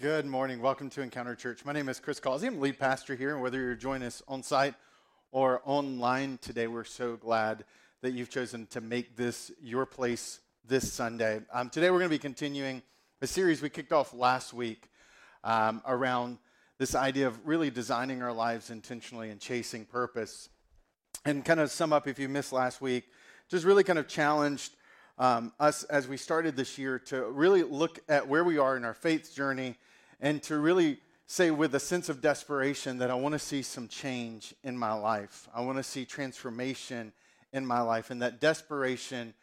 Good morning. Welcome to Encounter Church. My name is Chris Causey. I'm lead pastor here, and whether you're joining us on site or online today, we're so glad that you've chosen to make this your place this Sunday. Um, today, we're going to be continuing a series we kicked off last week um, around this idea of really designing our lives intentionally and chasing purpose. And kind of sum up, if you missed last week, just really kind of challenged um, us as we started this year to really look at where we are in our faith journey and to really say with a sense of desperation that I want to see some change in my life. I want to see transformation in my life. And that desperation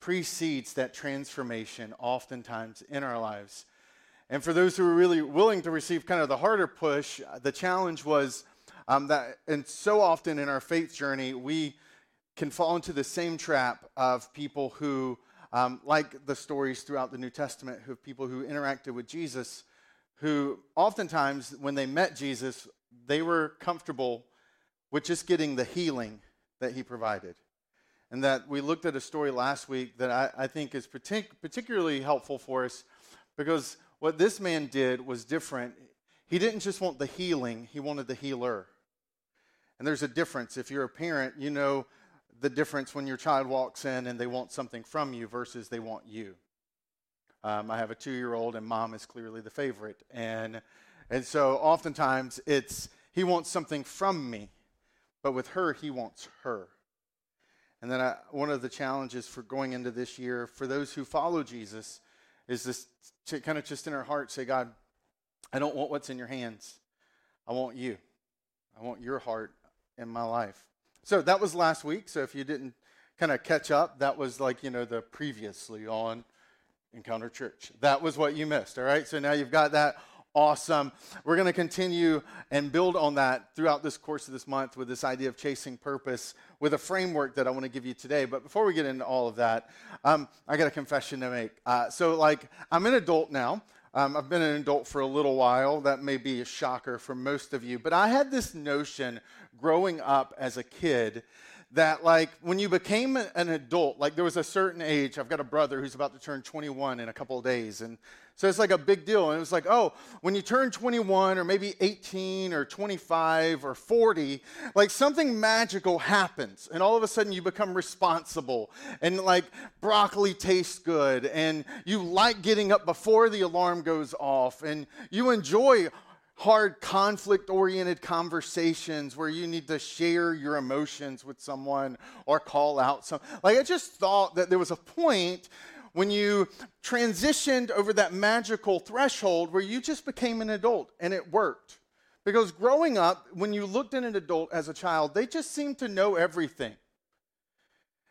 precedes that transformation oftentimes in our lives. And for those who are really willing to receive kind of the harder push, the challenge was um, that, and so often in our faith journey, we can fall into the same trap of people who, um, like the stories throughout the New Testament, who people who interacted with Jesus, who oftentimes when they met Jesus, they were comfortable with just getting the healing that he provided. And that we looked at a story last week that I, I think is partic- particularly helpful for us because what this man did was different. He didn't just want the healing, he wanted the healer. And there's a difference. If you're a parent, you know the difference when your child walks in and they want something from you versus they want you. Um, I have a two year old, and mom is clearly the favorite. And, and so oftentimes it's, he wants something from me, but with her, he wants her. And then I, one of the challenges for going into this year for those who follow Jesus is this to kind of just in our heart say, God, I don't want what's in your hands. I want you. I want your heart in my life. So that was last week. So if you didn't kind of catch up, that was like, you know, the previously on Encounter Church. That was what you missed, all right? So now you've got that awesome. We're going to continue and build on that throughout this course of this month with this idea of chasing purpose with a framework that I want to give you today. But before we get into all of that, um, I got a confession to make. Uh, so, like, I'm an adult now. Um, I've been an adult for a little while. That may be a shocker for most of you. But I had this notion growing up as a kid that like when you became an adult like there was a certain age i've got a brother who's about to turn 21 in a couple of days and so it's like a big deal and it was like oh when you turn 21 or maybe 18 or 25 or 40 like something magical happens and all of a sudden you become responsible and like broccoli tastes good and you like getting up before the alarm goes off and you enjoy hard conflict oriented conversations where you need to share your emotions with someone or call out some like i just thought that there was a point when you transitioned over that magical threshold where you just became an adult and it worked. Because growing up when you looked at an adult as a child they just seemed to know everything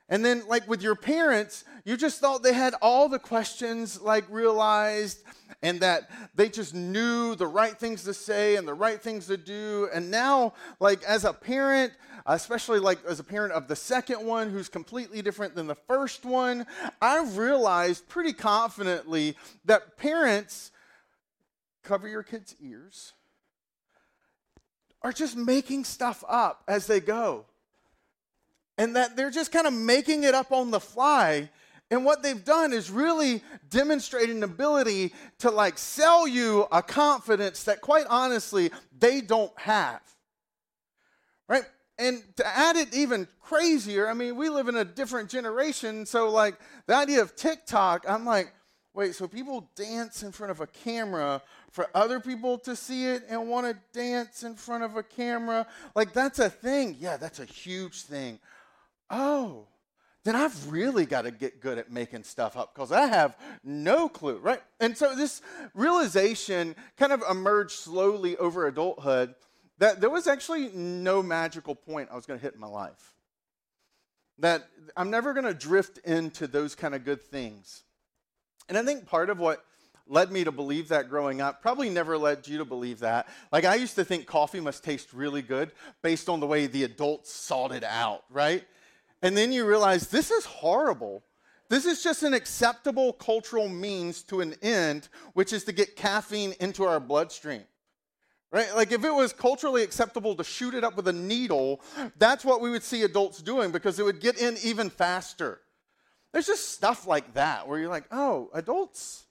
and then, like with your parents, you just thought they had all the questions like realized and that they just knew the right things to say and the right things to do. And now, like as a parent, especially like as a parent of the second one who's completely different than the first one, I've realized pretty confidently that parents cover your kids' ears are just making stuff up as they go and that they're just kind of making it up on the fly. And what they've done is really demonstrate an ability to like sell you a confidence that quite honestly they don't have. Right? And to add it even crazier, I mean, we live in a different generation. So, like, the idea of TikTok, I'm like, wait, so people dance in front of a camera for other people to see it and want to dance in front of a camera? Like, that's a thing. Yeah, that's a huge thing oh, then I've really got to get good at making stuff up because I have no clue, right? And so this realization kind of emerged slowly over adulthood that there was actually no magical point I was going to hit in my life. That I'm never going to drift into those kind of good things. And I think part of what led me to believe that growing up probably never led you to believe that. Like I used to think coffee must taste really good based on the way the adults sought it out, right? And then you realize this is horrible. This is just an acceptable cultural means to an end, which is to get caffeine into our bloodstream. Right? Like if it was culturally acceptable to shoot it up with a needle, that's what we would see adults doing because it would get in even faster. There's just stuff like that where you're like, oh, adults,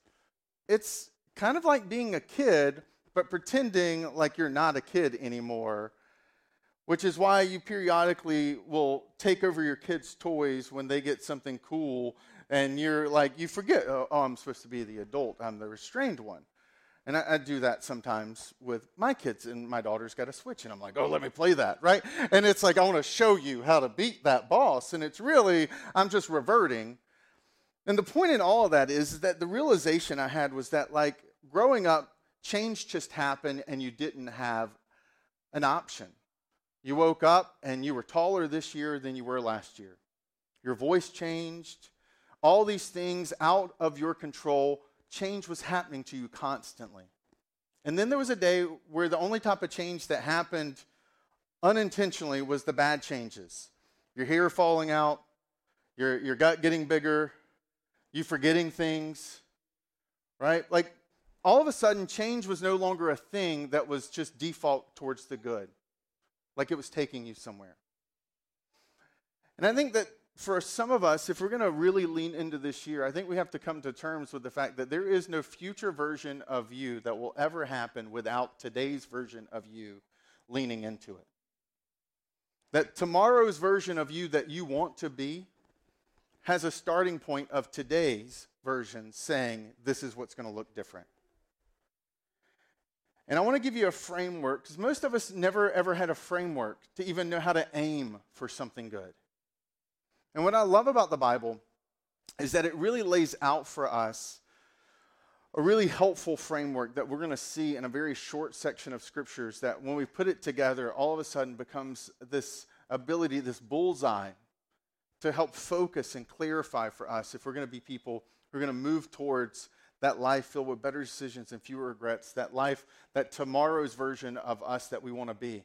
it's kind of like being a kid, but pretending like you're not a kid anymore, which is why you periodically will take over your kids' toys when they get something cool, and you're like, you forget, oh, oh I'm supposed to be the adult, I'm the restrained one. And I, I, do that sometimes with my kids, and my daughter's got a Switch, and I'm like, oh, let me play that, right? And it's like, I want to show you how to beat that boss. And it's really, I'm just reverting. And the point in all of that is that the realization I had was that, like, growing up, change just happened, and you didn't have an option. You woke up, and you were taller this year than you were last year. Your voice changed. All these things out of your control change was happening to you constantly. And then there was a day where the only type of change that happened unintentionally was the bad changes. Your hair falling out, your, your gut getting bigger, you forgetting things, right? Like all of a sudden, change was no longer a thing that was just default towards the good, like it was taking you somewhere. And I think that for some of us, if we're going to really lean into this year, I think we have to come to terms with the fact that there is no future version of you that will ever happen without today's version of you leaning into it. That tomorrow's version of you that you want to be has a starting point of today's version saying, this is what's going to look different. And I want to give you a framework because most of us never ever had a framework to even know how to aim for something good. And what I love about the Bible is that it really lays out for us a really helpful framework that we're going to see in a very short section of scriptures that when we put it together, all of a sudden becomes this ability, this bullseye to help focus and clarify for us if we're going to be people who are going to move towards that life filled with better decisions and fewer regrets, that life, that tomorrow's version of us that we want to be.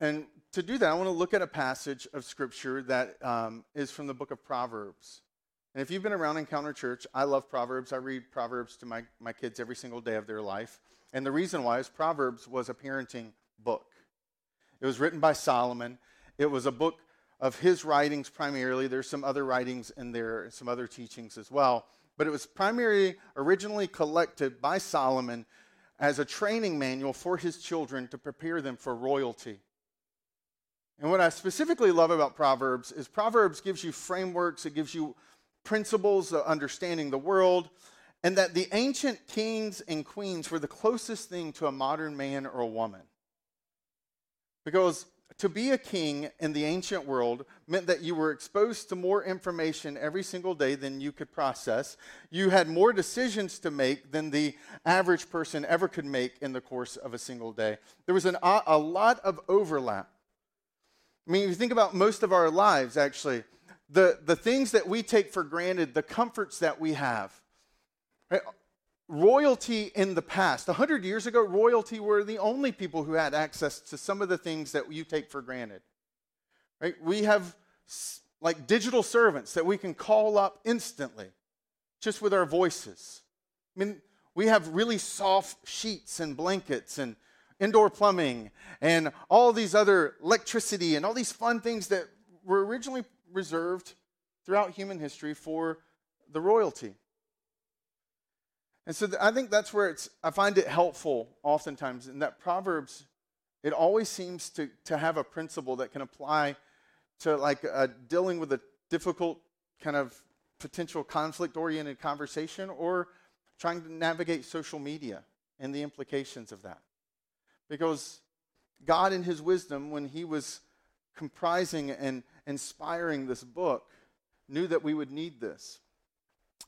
And to do that, I want to look at a passage of scripture that um, is from the book of Proverbs. And if you've been around Encounter Church, I love Proverbs. I read Proverbs to my, my kids every single day of their life. And the reason why is Proverbs was a parenting book. It was written by Solomon. It was a book of his writings primarily. There's some other writings in there, some other teachings as well. But it was primarily originally collected by Solomon as a training manual for his children to prepare them for royalty. And what I specifically love about Proverbs is Proverbs gives you frameworks, it gives you principles of understanding the world, and that the ancient kings and queens were the closest thing to a modern man or a woman. Because to be a king in the ancient world meant that you were exposed to more information every single day than you could process. You had more decisions to make than the average person ever could make in the course of a single day. There was an, a lot of overlap I mean, if you think about most of our lives, actually, the, the things that we take for granted, the comforts that we have, right? Royalty in the past, 100 years ago, royalty were the only people who had access to some of the things that you take for granted. Right? We have like digital servants that we can call up instantly just with our voices. I mean, we have really soft sheets and blankets and indoor plumbing, and all these other electricity and all these fun things that were originally reserved throughout human history for the royalty. And so I think that's where it's, I find it helpful oftentimes in that Proverbs, it always seems to, to have a principle that can apply to like uh, dealing with a difficult kind of potential conflict oriented conversation or trying to navigate social media and the implications of that. Because God, in His wisdom, when He was comprising and inspiring this book, knew that we would need this.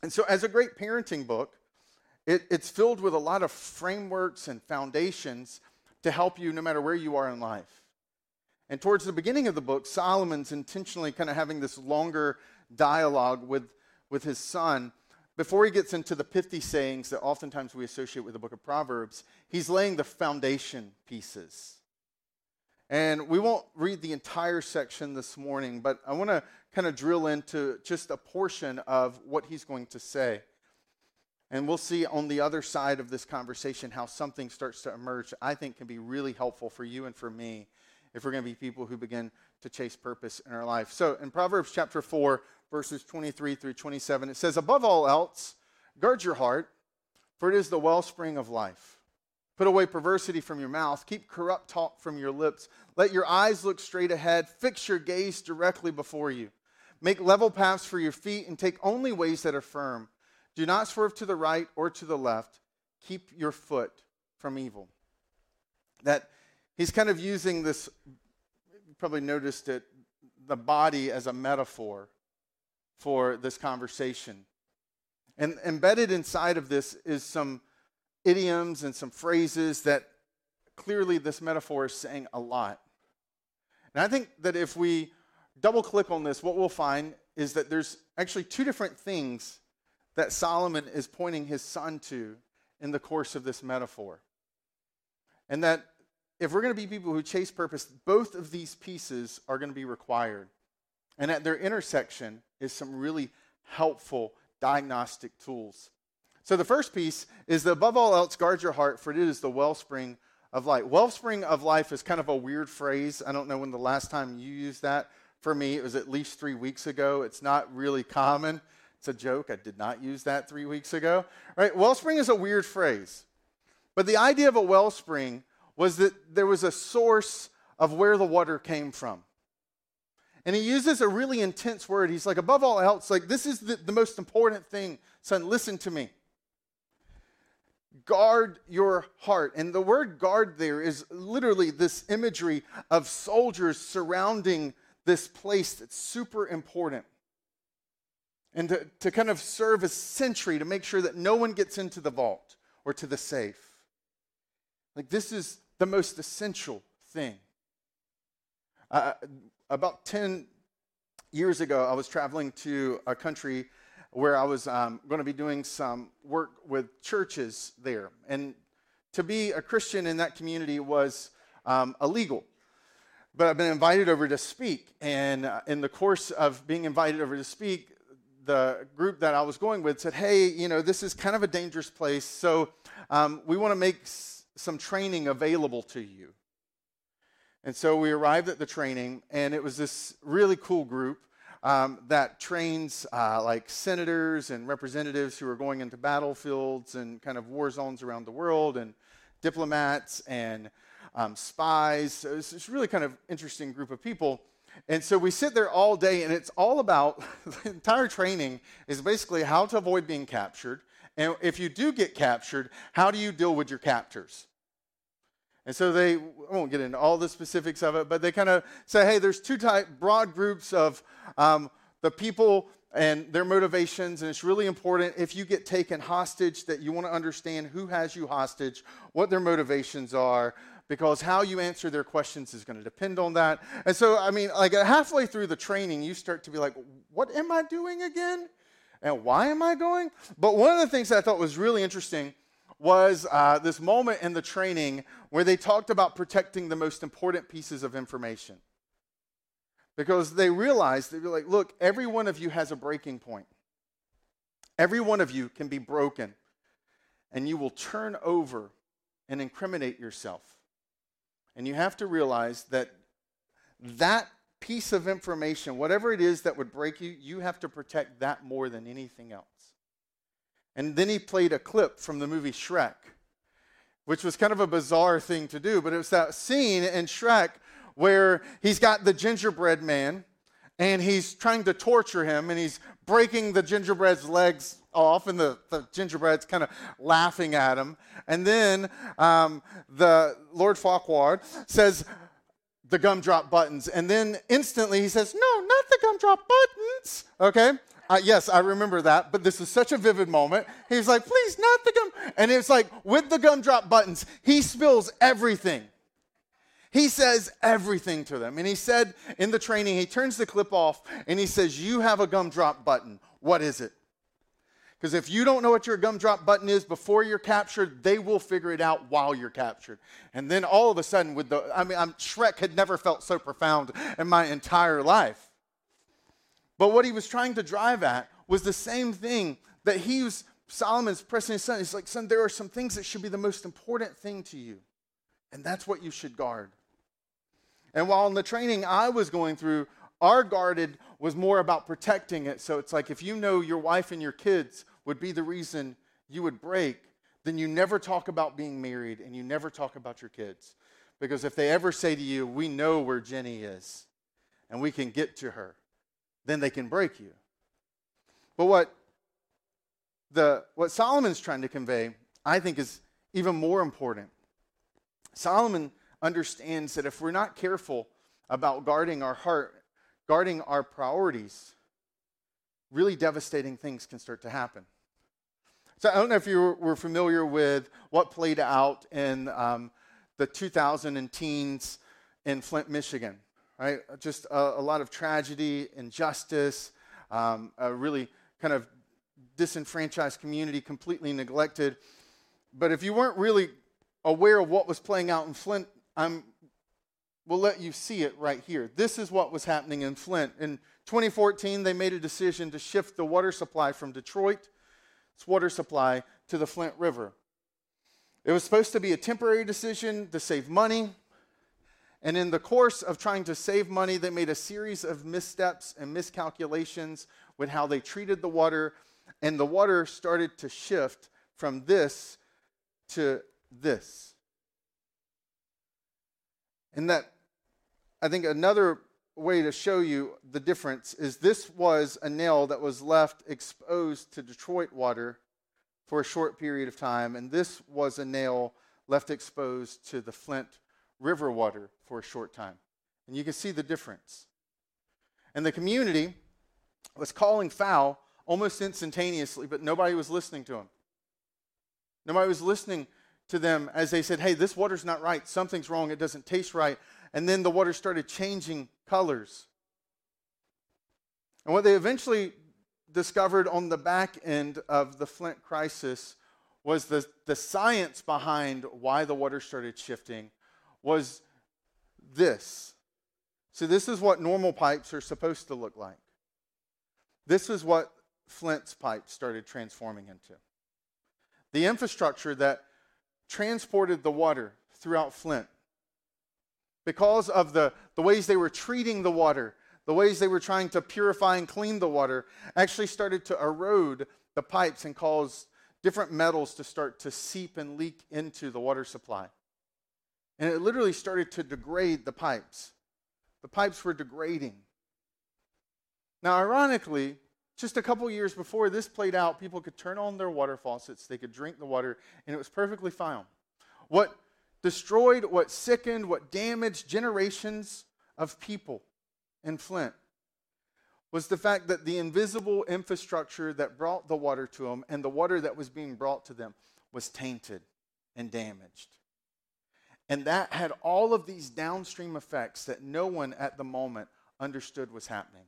And so, as a great parenting book, it, it's filled with a lot of frameworks and foundations to help you no matter where you are in life. And towards the beginning of the book, Solomon's intentionally kind of having this longer dialogue with, with his son before he gets into the pithy sayings that oftentimes we associate with the book of Proverbs, he's laying the foundation pieces. And we won't read the entire section this morning, but I want to kind of drill into just a portion of what he's going to say. And we'll see on the other side of this conversation how something starts to emerge I think can be really helpful for you and for me if we're going to be people who begin to chase purpose in our life. So in Proverbs chapter 4, verses 23 through 27. It says, Above all else, guard your heart, for it is the wellspring of life. Put away perversity from your mouth. Keep corrupt talk from your lips. Let your eyes look straight ahead. Fix your gaze directly before you. Make level paths for your feet and take only ways that are firm. Do not swerve to the right or to the left. Keep your foot from evil. That he's kind of using this, you probably noticed it, the body as a metaphor for this conversation. And embedded inside of this is some idioms and some phrases that clearly this metaphor is saying a lot. And I think that if we double click on this, what we'll find is that there's actually two different things that Solomon is pointing his son to in the course of this metaphor. And that if we're going to be people who chase purpose, both of these pieces are going to be required. And at their intersection is some really helpful diagnostic tools. So the first piece is that above all else, guard your heart, for it is the wellspring of life. Wellspring of life is kind of a weird phrase. I don't know when the last time you used that. For me, it was at least three weeks ago. It's not really common. It's a joke. I did not use that three weeks ago. Right? wellspring is a weird phrase. But the idea of a wellspring was that there was a source of where the water came from. And he uses a really intense word. He's like, above all else, like, this is the, the most important thing. Son, listen to me. Guard your heart. And the word guard there is literally this imagery of soldiers surrounding this place that's super important. And to, to kind of serve as sentry to make sure that no one gets into the vault or to the safe. Like, this is the most essential thing. Uh, about 10 years ago, I was traveling to a country where I was um, going to be doing some work with churches there. And to be a Christian in that community was um, illegal. But I've been invited over to speak. And uh, in the course of being invited over to speak, the group that I was going with said, Hey, you know, this is kind of a dangerous place. So um, we want to make s- some training available to you. And so we arrived at the training, and it was this really cool group um, that trains uh, like senators and representatives who are going into battlefields and kind of war zones around the world, and diplomats and um, spies. So it's this really kind of interesting group of people. And so we sit there all day, and it's all about the entire training is basically how to avoid being captured. And if you do get captured, how do you deal with your captors? And so they, I won't get into all the specifics of it, but they kind of say, hey, there's two type, broad groups of um, the people and their motivations, and it's really important if you get taken hostage that you want to understand who has you hostage, what their motivations are, because how you answer their questions is going to depend on that. And so, I mean, like halfway through the training, you start to be like, what am I doing again? And why am I going? But one of the things that I thought was really interesting was uh, this moment in the training where they talked about protecting the most important pieces of information. Because they realized, they were like, look, every one of you has a breaking point. Every one of you can be broken, and you will turn over and incriminate yourself. And you have to realize that that piece of information, whatever it is that would break you, you have to protect that more than anything else. And then he played a clip from the movie Shrek, which was kind of a bizarre thing to do, but it was that scene in Shrek where he's got the gingerbread man and he's trying to torture him and he's breaking the gingerbread's legs off and the, the gingerbread's kind of laughing at him. And then um, the Lord Farquaad says, the gumdrop buttons. And then instantly he says, No, not the gumdrop buttons. Okay? Uh, yes, I remember that, but this is such a vivid moment. He's like, please, not the gum. And it's like, with the gumdrop buttons, he spills everything. He says everything to them. And he said in the training, he turns the clip off and he says, You have a gumdrop button. What is it? Because if you don't know what your gumdrop button is before you're captured, they will figure it out while you're captured. And then all of a sudden, with the, I mean, I'm, Shrek had never felt so profound in my entire life. But what he was trying to drive at was the same thing that he was, Solomon's pressing his son. He's like, son, there are some things that should be the most important thing to you. And that's what you should guard. And while in the training I was going through, our guarded was more about protecting it. So it's like if you know your wife and your kids would be the reason you would break, then you never talk about being married and you never talk about your kids. Because if they ever say to you, We know where Jenny is and we can get to her, then they can break you. But what, the, what Solomon's trying to convey, I think, is even more important. Solomon understands that if we're not careful about guarding our heart, guarding our priorities, really devastating things can start to happen. So I don't know if you were familiar with what played out in um, the 2000 teens in Flint, Michigan. Right, just a, a lot of tragedy, injustice, um, a really kind of disenfranchised community, completely neglected. But if you weren't really aware of what was playing out in Flint, I'm we'll let you see it right here. This is what was happening in Flint. In 2014, they made a decision to shift the water supply from Detroit's water supply to the Flint River. It was supposed to be a temporary decision to save money. And in the course of trying to save money, they made a series of missteps and miscalculations with how they treated the water. And the water started to shift from this to this. And that, I think, another way to show you the difference is this was a nail that was left exposed to Detroit water for a short period of time, and this was a nail left exposed to the Flint River water for a short time. And you can see the difference. And the community was calling foul almost instantaneously, but nobody was listening to them. Nobody was listening to them as they said, Hey, this water's not right. Something's wrong. It doesn't taste right. And then the water started changing colors. And what they eventually discovered on the back end of the Flint crisis was the, the science behind why the water started shifting was this. So, this is what normal pipes are supposed to look like. This is what Flint's pipes started transforming into. The infrastructure that transported the water throughout Flint because of the, the ways they were treating the water, the ways they were trying to purify and clean the water, actually started to erode the pipes and cause different metals to start to seep and leak into the water supply. And it literally started to degrade the pipes. The pipes were degrading. Now, ironically, just a couple years before this played out, people could turn on their water faucets, they could drink the water, and it was perfectly fine. What destroyed, what sickened, what damaged generations of people in Flint was the fact that the invisible infrastructure that brought the water to them and the water that was being brought to them was tainted and damaged. And that had all of these downstream effects that no one at the moment understood was happening.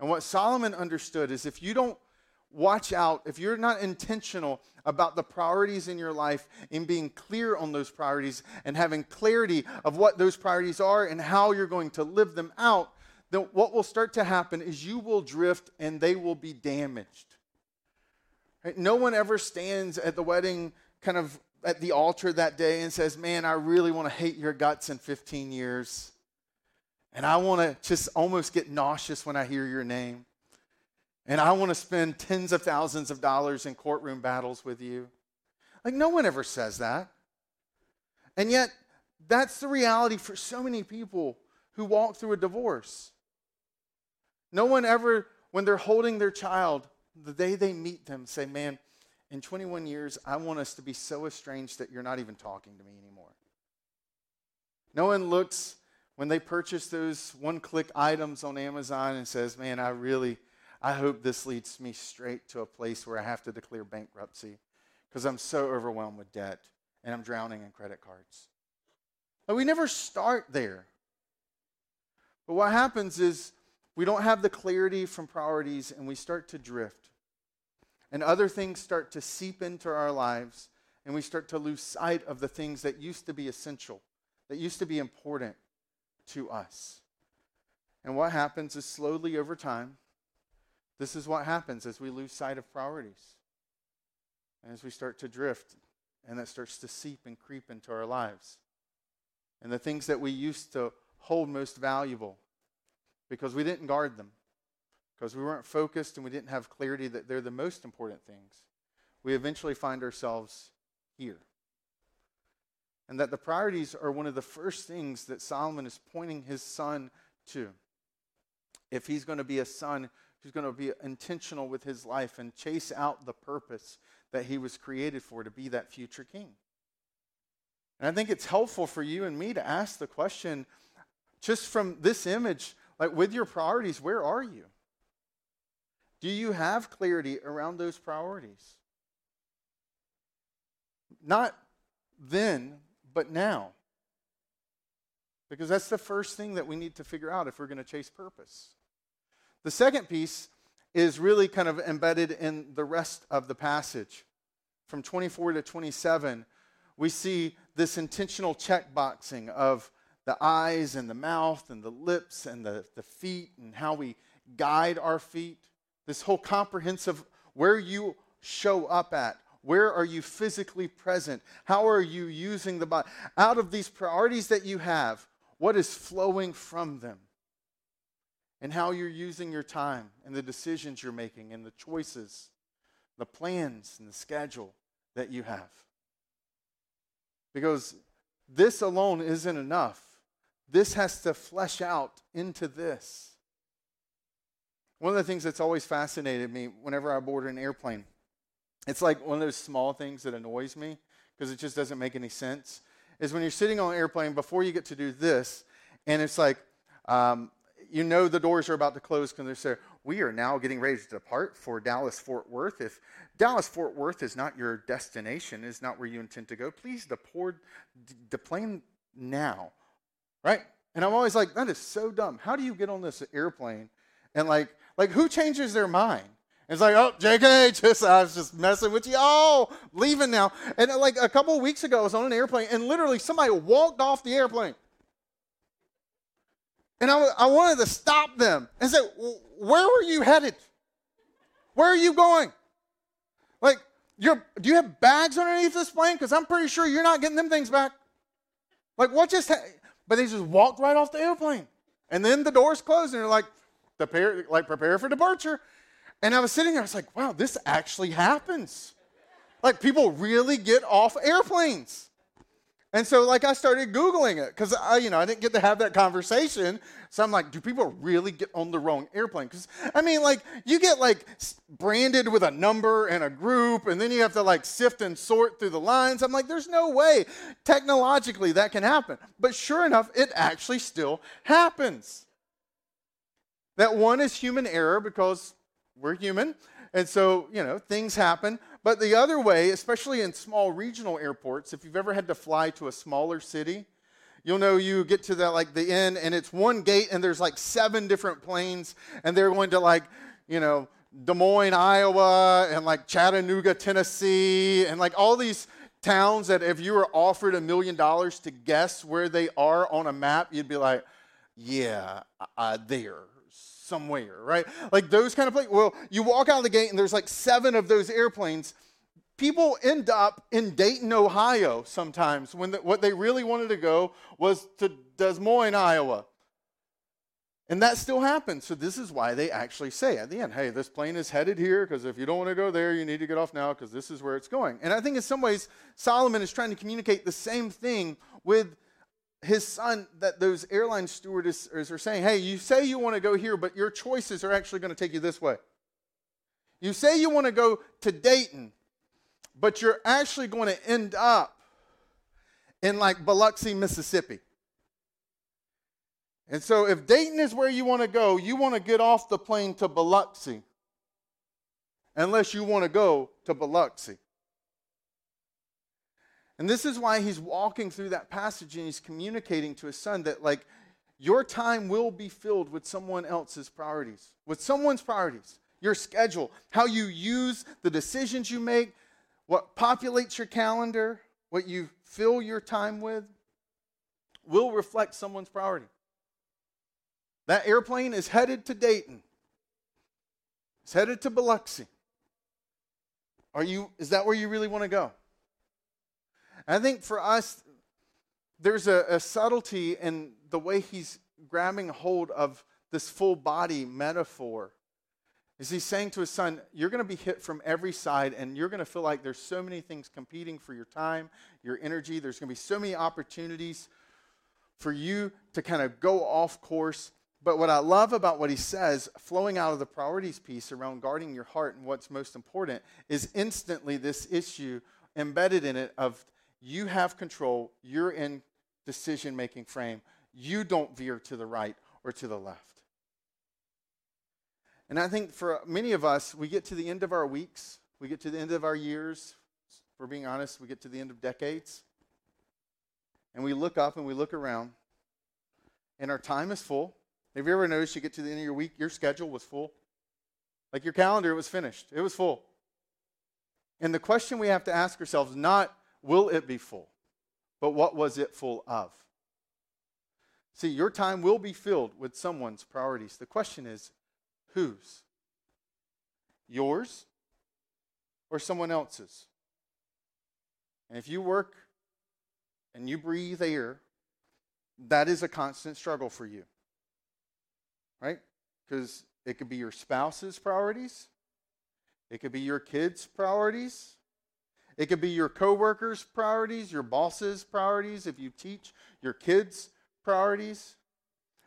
And what Solomon understood is if you don't watch out, if you're not intentional about the priorities in your life and being clear on those priorities and having clarity of what those priorities are and how you're going to live them out, then what will start to happen is you will drift and they will be damaged. Right? No one ever stands at the wedding, kind of at the altar that day, and says, Man, I really want to hate your guts in 15 years. And I want to just almost get nauseous when I hear your name. And I want to spend tens of thousands of dollars in courtroom battles with you. Like, no one ever says that. And yet, that's the reality for so many people who walk through a divorce. No one ever, when they're holding their child, the day they meet them, say, Man, in 21 years, I want us to be so estranged that you're not even talking to me anymore. No one looks when they purchase those one click items on Amazon and says, Man, I really I hope this leads me straight to a place where I have to declare bankruptcy because I'm so overwhelmed with debt and I'm drowning in credit cards. But we never start there. But what happens is we don't have the clarity from priorities and we start to drift. And other things start to seep into our lives and we start to lose sight of the things that used to be essential, that used to be important to us. And what happens is slowly over time, this is what happens as we lose sight of priorities. And as we start to drift, and that starts to seep and creep into our lives. And the things that we used to hold most valuable because we didn't guard them, because we weren't focused and we didn't have clarity that they're the most important things, we eventually find ourselves here. And that the priorities are one of the first things that Solomon is pointing his son to. If he's going to be a son who's going to be intentional with his life and chase out the purpose that he was created for to be that future king. And I think it's helpful for you and me to ask the question just from this image, like with your priorities, where are you? Do you have clarity around those priorities? Not then, but now. Because that's the first thing that we need to figure out if we're going to chase purpose. The second piece is really kind of embedded in the rest of the passage. From 24 to 27, we see this intentional check boxing of the eyes and the mouth and the lips and the, the feet and how we guide our feet. This whole comprehensive where you show up at. Where are you physically present? How are you using the body? Out of these priorities that you have, what is flowing from them? and how you're using your time and the decisions you're making and the choices, the plans and the schedule that you have. Because this alone isn't enough. This has to flesh out into this. One of the things that's always fascinated me whenever I board an airplane, it's like one of those small things that annoys me because it just doesn't make any sense, is when you're sitting on an airplane before you get to do this, and it's like, um, you know the doors are about to close because they say, We are now getting ready to depart for Dallas Fort Worth. If Dallas Fort Worth is not your destination, is not where you intend to go, please deport the plane now. Right? And I'm always like, That is so dumb. How do you get on this airplane and like, like who changes their mind? It's like, oh, JK, just I was just messing with you. Oh, leaving now. And uh, like a couple of weeks ago, I was on an airplane, and literally somebody walked off the airplane. And I, I wanted to stop them and say, Where were you headed? Where are you going? Like, you're, do you have bags underneath this plane? Because I'm pretty sure you're not getting them things back. Like, what just? But they just walked right off the airplane. And then the doors closed, and they're like, prepare, like, prepare for departure. And I was sitting there, I was like, wow, this actually happens. Like, people really get off airplanes. And so, like, I started Googling it because I, you know, I didn't get to have that conversation. So I'm like, do people really get on the wrong airplane? Because, I mean, like, you get, like, branded with a number and a group, and then you have to, like, sift and sort through the lines. I'm like, there's no way technologically that can happen. But sure enough, it actually still happens. That one is human error because we're human. And so, you know, things happen. But the other way, especially in small regional airports, if you've ever had to fly to a smaller city, you'll know you get to the like the end and it's one gate and there's like seven different planes and they're going to like, you know, Des Moines, Iowa and like Chattanooga, Tennessee and like all these towns that if you were offered a million dollars to guess where they are on a map, you'd be like, yeah, uh, there somewhere, right? Like those kind of places. Well, you walk out of the gate and there's like seven of those airplanes. People end up in Dayton, Ohio sometimes when the, what they really wanted to go was to Des Moines, Iowa. And that still happens. So this is why they actually say at the end, hey, this plane is headed here because if you don't want to go there, you need to get off now because this is where it's going. And I think in some ways, Solomon is trying to communicate the same thing with his son that those airline stewardesses are saying, hey, you say you want to go here, but your choices are actually going to take you this way. You say you want to go to Dayton, but you're actually going to end up in like Biloxi, Mississippi. And so if Dayton is where you want to go, you want to get off the plane to Biloxi unless you want to go to Biloxi. And this is why he's walking through that passage and he's communicating to his son that, like, your time will be filled with someone else's priorities, with someone's priorities, your schedule, how you use the decisions you make, what populates your calendar, what you fill your time with, will reflect someone's priority. That airplane is headed to Dayton. It's headed to Biloxi. Are you is that where you really want to go? I think for us, there's a, a subtlety in the way he's grabbing hold of this full body metaphor is he saying to his son, You're going to be hit from every side, and you're going to feel like there's so many things competing for your time, your energy. There's going to be so many opportunities for you to kind of go off course. But what I love about what he says, flowing out of the priorities piece around guarding your heart and what's most important, is instantly this issue embedded in it of you have control, you're in decision making frame, you don't veer to the right or to the left. And I think for many of us, we get to the end of our weeks, we get to the end of our years. If we're being honest, we get to the end of decades. And we look up and we look around, and our time is full. Have you ever noticed you get to the end of your week, your schedule was full? Like your calendar, it was finished, it was full. And the question we have to ask ourselves not will it be full, but what was it full of? See, your time will be filled with someone's priorities. The question is, whose? Yours or someone else's? And if you work and you breathe air, that is a constant struggle for you. Right? Because it could be your spouse's priorities, it could be your kids' priorities, it could be your coworkers' priorities, your boss's priorities if you teach, your kids' priorities.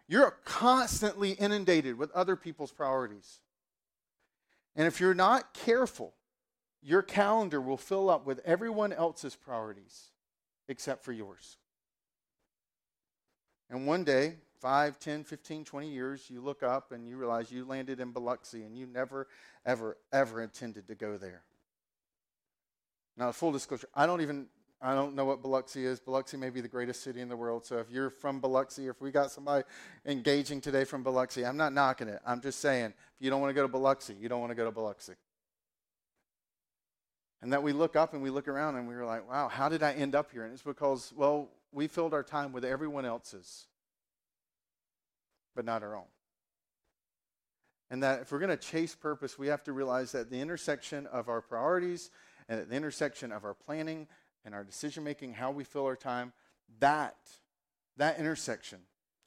You're constantly inundated with other people's priorities. And if you're not careful, your calendar will fill up with everyone else's priorities except for yours. And one day, 5, 10, 15, 20 years, you look up and you realize you landed in Biloxi and you never, ever, ever intended to go there. Now, full disclosure, I don't even I don't know what Biloxi is. Biloxi may be the greatest city in the world. So if you're from Biloxi, or if we got somebody engaging today from Biloxi, I'm not knocking it. I'm just saying, if you don't want to go to Biloxi, you don't want to go to Biloxi. And that we look up and we look around and we were like, wow, how did I end up here? And it's because, well, we filled our time with everyone else's, but not our own. And that if we're going to chase purpose, we have to realize that the intersection of our priorities and at the intersection of our planning and our decision making, how we fill our time, that, that intersection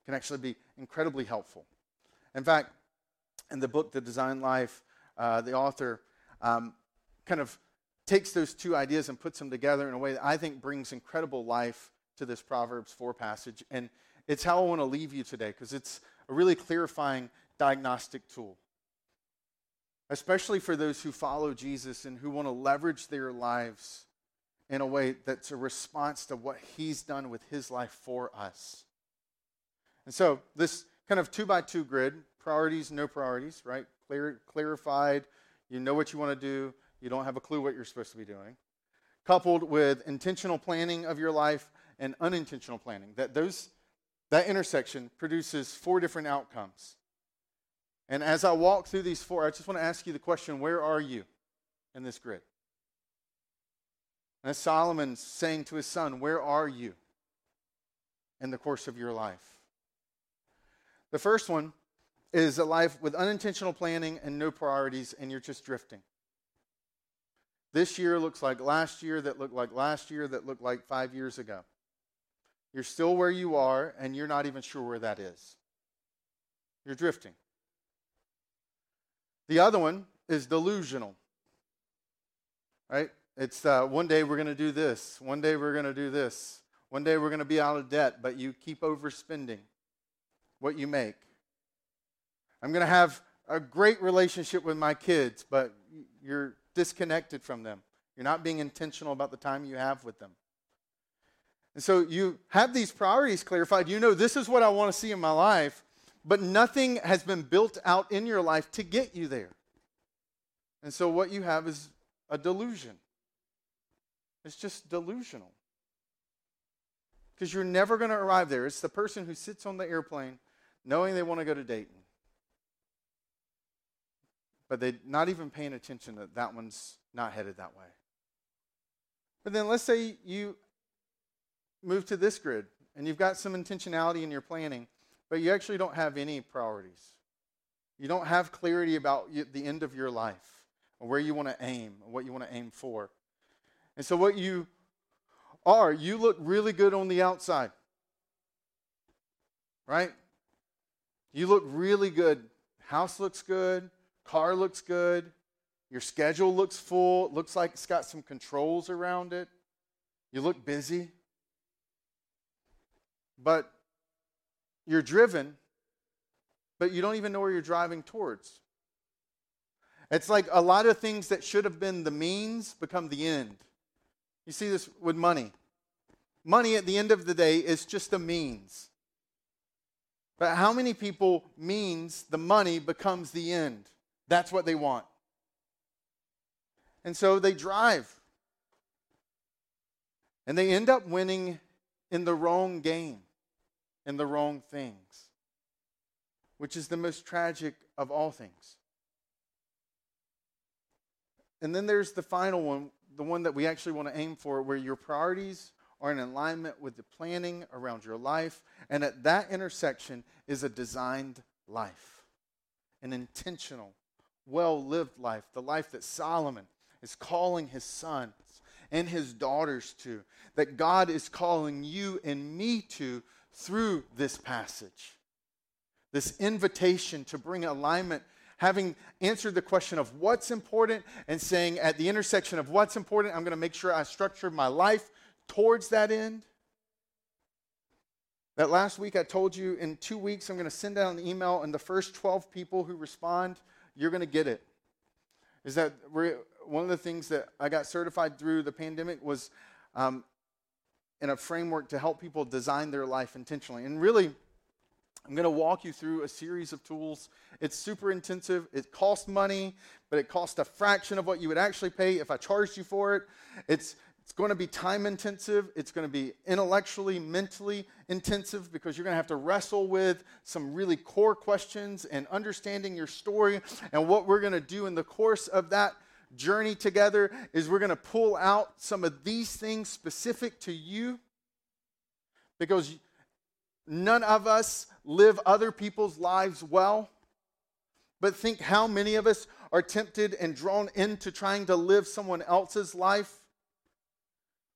can actually be incredibly helpful. In fact, in the book, The Design Life, uh, the author um, kind of takes those two ideas and puts them together in a way that I think brings incredible life to this Proverbs 4 passage. And it's how I want to leave you today because it's a really clarifying diagnostic tool especially for those who follow Jesus and who want to leverage their lives in a way that's a response to what he's done with his life for us. And so, this kind of two by two grid priorities, no priorities, right? Clear, clarified. You know what you want to do, you don't have a clue what you're supposed to be doing. Coupled with intentional planning of your life and unintentional planning. That those that intersection produces four different outcomes. And as I walk through these four, I just want to ask you the question where are you in this grid? And as Solomon's saying to his son, Where are you in the course of your life? The first one is a life with unintentional planning and no priorities, and you're just drifting. This year looks like last year, that looked like last year, that looked like five years ago. You're still where you are, and you're not even sure where that is. You're drifting. The other one is delusional. Right? It's uh, one day we're going to do this, one day we're going to do this, one day we're going to be out of debt, but you keep overspending what you make. I'm going to have a great relationship with my kids, but you're disconnected from them. You're not being intentional about the time you have with them. And so you have these priorities clarified. You know, this is what I want to see in my life, but nothing has been built out in your life to get you there. And so what you have is a delusion. It's just delusional. Because you're never going to arrive there. It's the person who sits on the airplane knowing they want to go to Dayton. But they're not even paying attention that that one's not headed that way. But then let's say you move to this grid and you've got some intentionality in your planning but you actually don't have any priorities. You don't have clarity about the end of your life or where you want to aim or what you want to aim for. And so, what you are, you look really good on the outside, right? You look really good. House looks good, car looks good, your schedule looks full, looks like it's got some controls around it, you look busy, but you're driven, but you don't even know where you're driving towards. It's like a lot of things that should have been the means become the end. You see this with money. Money at the end of the day is just a means. But how many people means the money becomes the end? That's what they want. And so they drive. And they end up winning in the wrong game, in the wrong things, which is the most tragic of all things. And then there's the final one, the one that we actually want to aim for, where your priorities are in alignment with the planning around your life. And at that intersection is a designed life, an intentional, well lived life, the life that Solomon is calling his sons and his daughters to, that God is calling you and me to through this passage. This invitation to bring alignment having answered the question of what's important and saying at the intersection of what's important, I'm going to make sure I structure my life towards that end. That last week I told you in two weeks I'm going to send out an email, and the first 12 people who respond, you're going to get it. Is that one of the things that I got certified through the pandemic was um, in a framework to help people design their life intentionally. And really, I'm going to walk you through a series of tools. It's super intensive. It costs money, but it costs a fraction of what you would actually pay if I charged you for it. It's it's going to be time intensive. It's going to be intellectually, mentally intensive because you're going to have to wrestle with some really core questions and understanding your story. And what we're going to do in the course of that journey together is we're going to pull out some of these things specific to you because none of us live other people's lives well. But think how many of us are tempted and drawn into trying to live someone else's life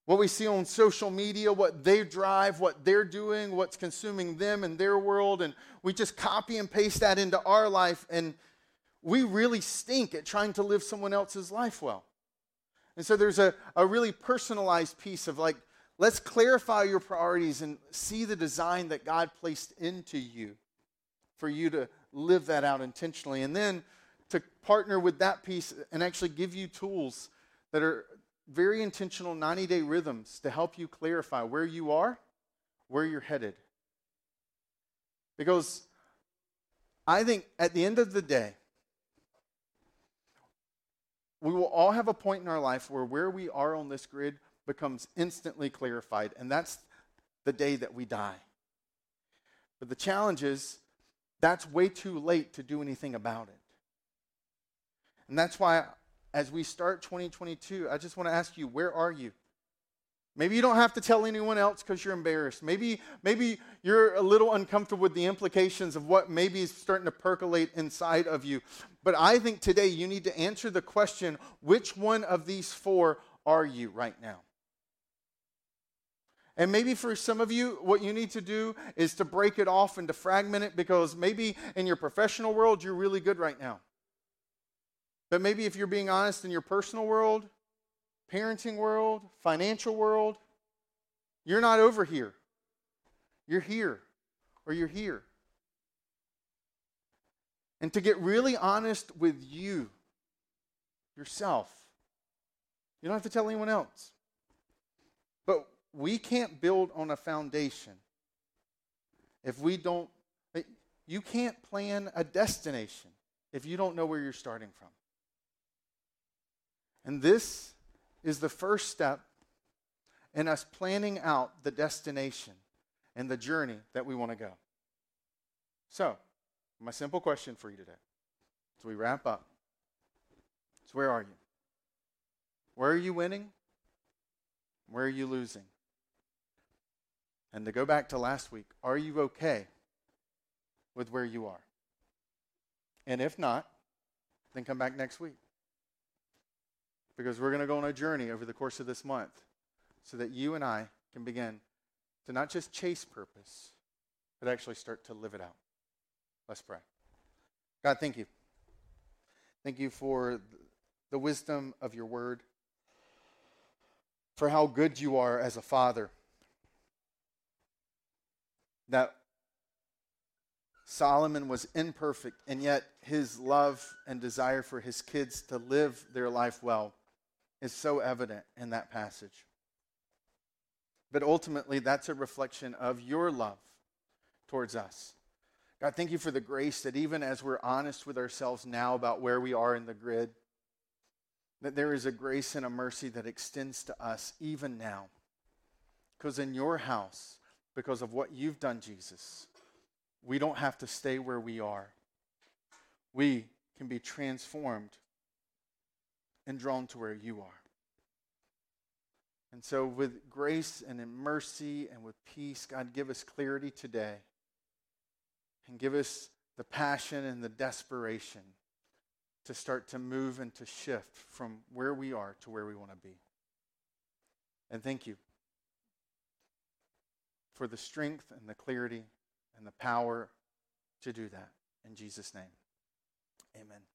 what we see on social media, what they drive, what they're doing, what's consuming them and their world, and we just copy and paste that into our life, and we really stink at trying to live someone else's life well. And so there's a, a really personalized piece of like, let's clarify your priorities and see the design that God placed into you for you to live that out intentionally. And then to partner with that piece and actually give you tools that are very intentional 90 day rhythms to help you clarify where you are, where you're headed. Because I think at the end of the day, we will all have a point in our life where where we are on this grid becomes instantly clarified, and that's the day that we die. But the challenge is that's way too late to do anything about it. And that's why as we start 2022, I just want to ask you, where are you? Maybe you don't have to tell anyone else because you're embarrassed. Maybe, maybe you're a little uncomfortable with the implications of what maybe is starting to percolate inside of you. But I think today you need to answer the question which one of these four are you right now? And maybe for some of you, what you need to do is to break it off and to fragment it because maybe in your professional world, you're really good right now. But maybe if you're being honest in your personal world, parenting world, financial world, you're not over here. You're here, or you're here. And to get really honest with you, yourself, you don't have to tell anyone else. But we can't build on a foundation if we don't, eh, you can't plan a destination if you don't know where you're starting from. And this is the first step in us planning out the destination and the journey that we want to go. So, my simple question for you today as we wrap up is where are you? Where are you winning? Where are you losing? And to go back to last week, are you okay with where you are? And if not, then come back next week because we're going to go on a journey over the course of this month so that you and I can begin to not just chase purpose, but actually start to live it out. Let's pray. God, thank you. Thank you for the wisdom of your word, for how good you are as a father. That Solomon was imperfect, and yet his love and desire for his kids to live their life well is so evident in that passage. But ultimately, that's a reflection of your love towards us. God, thank you for the grace that even as we're honest with ourselves now about where we are in the grid, that there is a grace and a mercy that extends to us even now. Because in your house, because of what you've done, Jesus, we don't have to stay where we are. We can be transformed and drawn to where you are. And so, with grace and in mercy and with peace, God, give us clarity today and give us the passion and the desperation to start to move and to shift from where we are to where we want to be. And thank you for the strength and the clarity and the power to do that. In Jesus' name, amen.